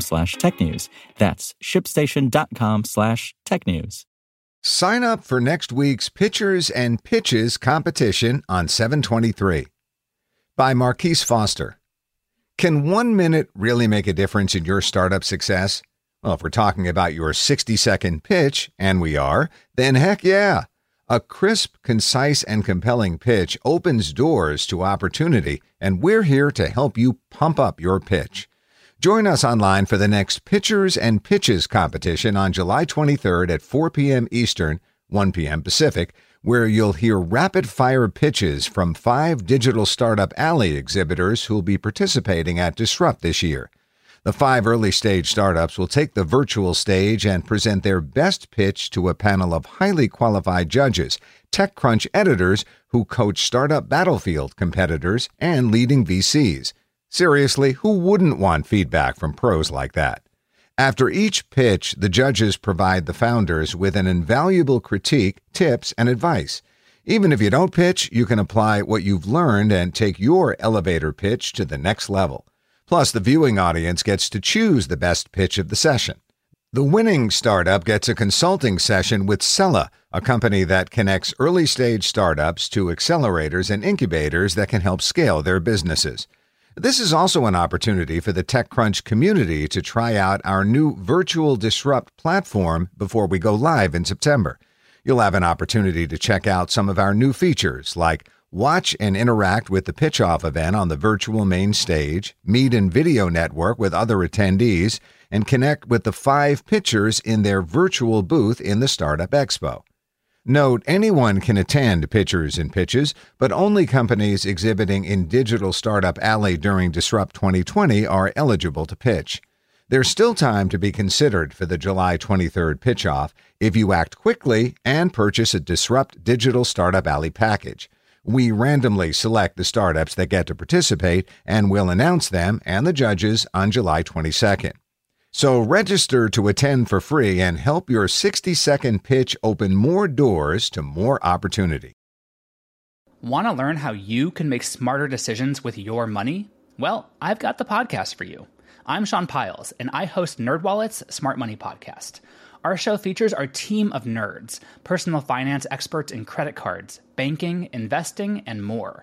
slash technews. That's shipstation.com slash technews. Sign up for next week's Pitchers and Pitches competition on 723 by Marquise Foster. Can one minute really make a difference in your startup success? Well, if we're talking about your 60 second pitch, and we are, then heck yeah. A crisp, concise, and compelling pitch opens doors to opportunity, and we're here to help you pump up your pitch. Join us online for the next Pitchers and Pitches competition on July 23rd at 4 p.m. Eastern, 1 p.m. Pacific, where you'll hear rapid fire pitches from five Digital Startup Alley exhibitors who'll be participating at Disrupt this year. The five early stage startups will take the virtual stage and present their best pitch to a panel of highly qualified judges, TechCrunch editors who coach startup battlefield competitors and leading VCs. Seriously, who wouldn't want feedback from pros like that? After each pitch, the judges provide the founders with an invaluable critique, tips, and advice. Even if you don't pitch, you can apply what you've learned and take your elevator pitch to the next level. Plus, the viewing audience gets to choose the best pitch of the session. The winning startup gets a consulting session with Sella, a company that connects early stage startups to accelerators and incubators that can help scale their businesses. This is also an opportunity for the TechCrunch community to try out our new Virtual Disrupt platform before we go live in September. You'll have an opportunity to check out some of our new features like Watch and interact with the pitch off event on the virtual main stage, meet and video network with other attendees, and connect with the five pitchers in their virtual booth in the Startup Expo. Note anyone can attend Pitchers and Pitches, but only companies exhibiting in Digital Startup Alley during Disrupt 2020 are eligible to pitch. There's still time to be considered for the July 23rd pitch off if you act quickly and purchase a Disrupt Digital Startup Alley package. We randomly select the startups that get to participate and will announce them and the judges on July 22nd. So register to attend for free and help your 60 second pitch open more doors to more opportunity. Want to learn how you can make smarter decisions with your money? Well, I've got the podcast for you. I'm Sean Pyles, and I host NerdWallet's Smart Money Podcast. Our show features our team of nerds, personal finance experts in credit cards, banking, investing, and more.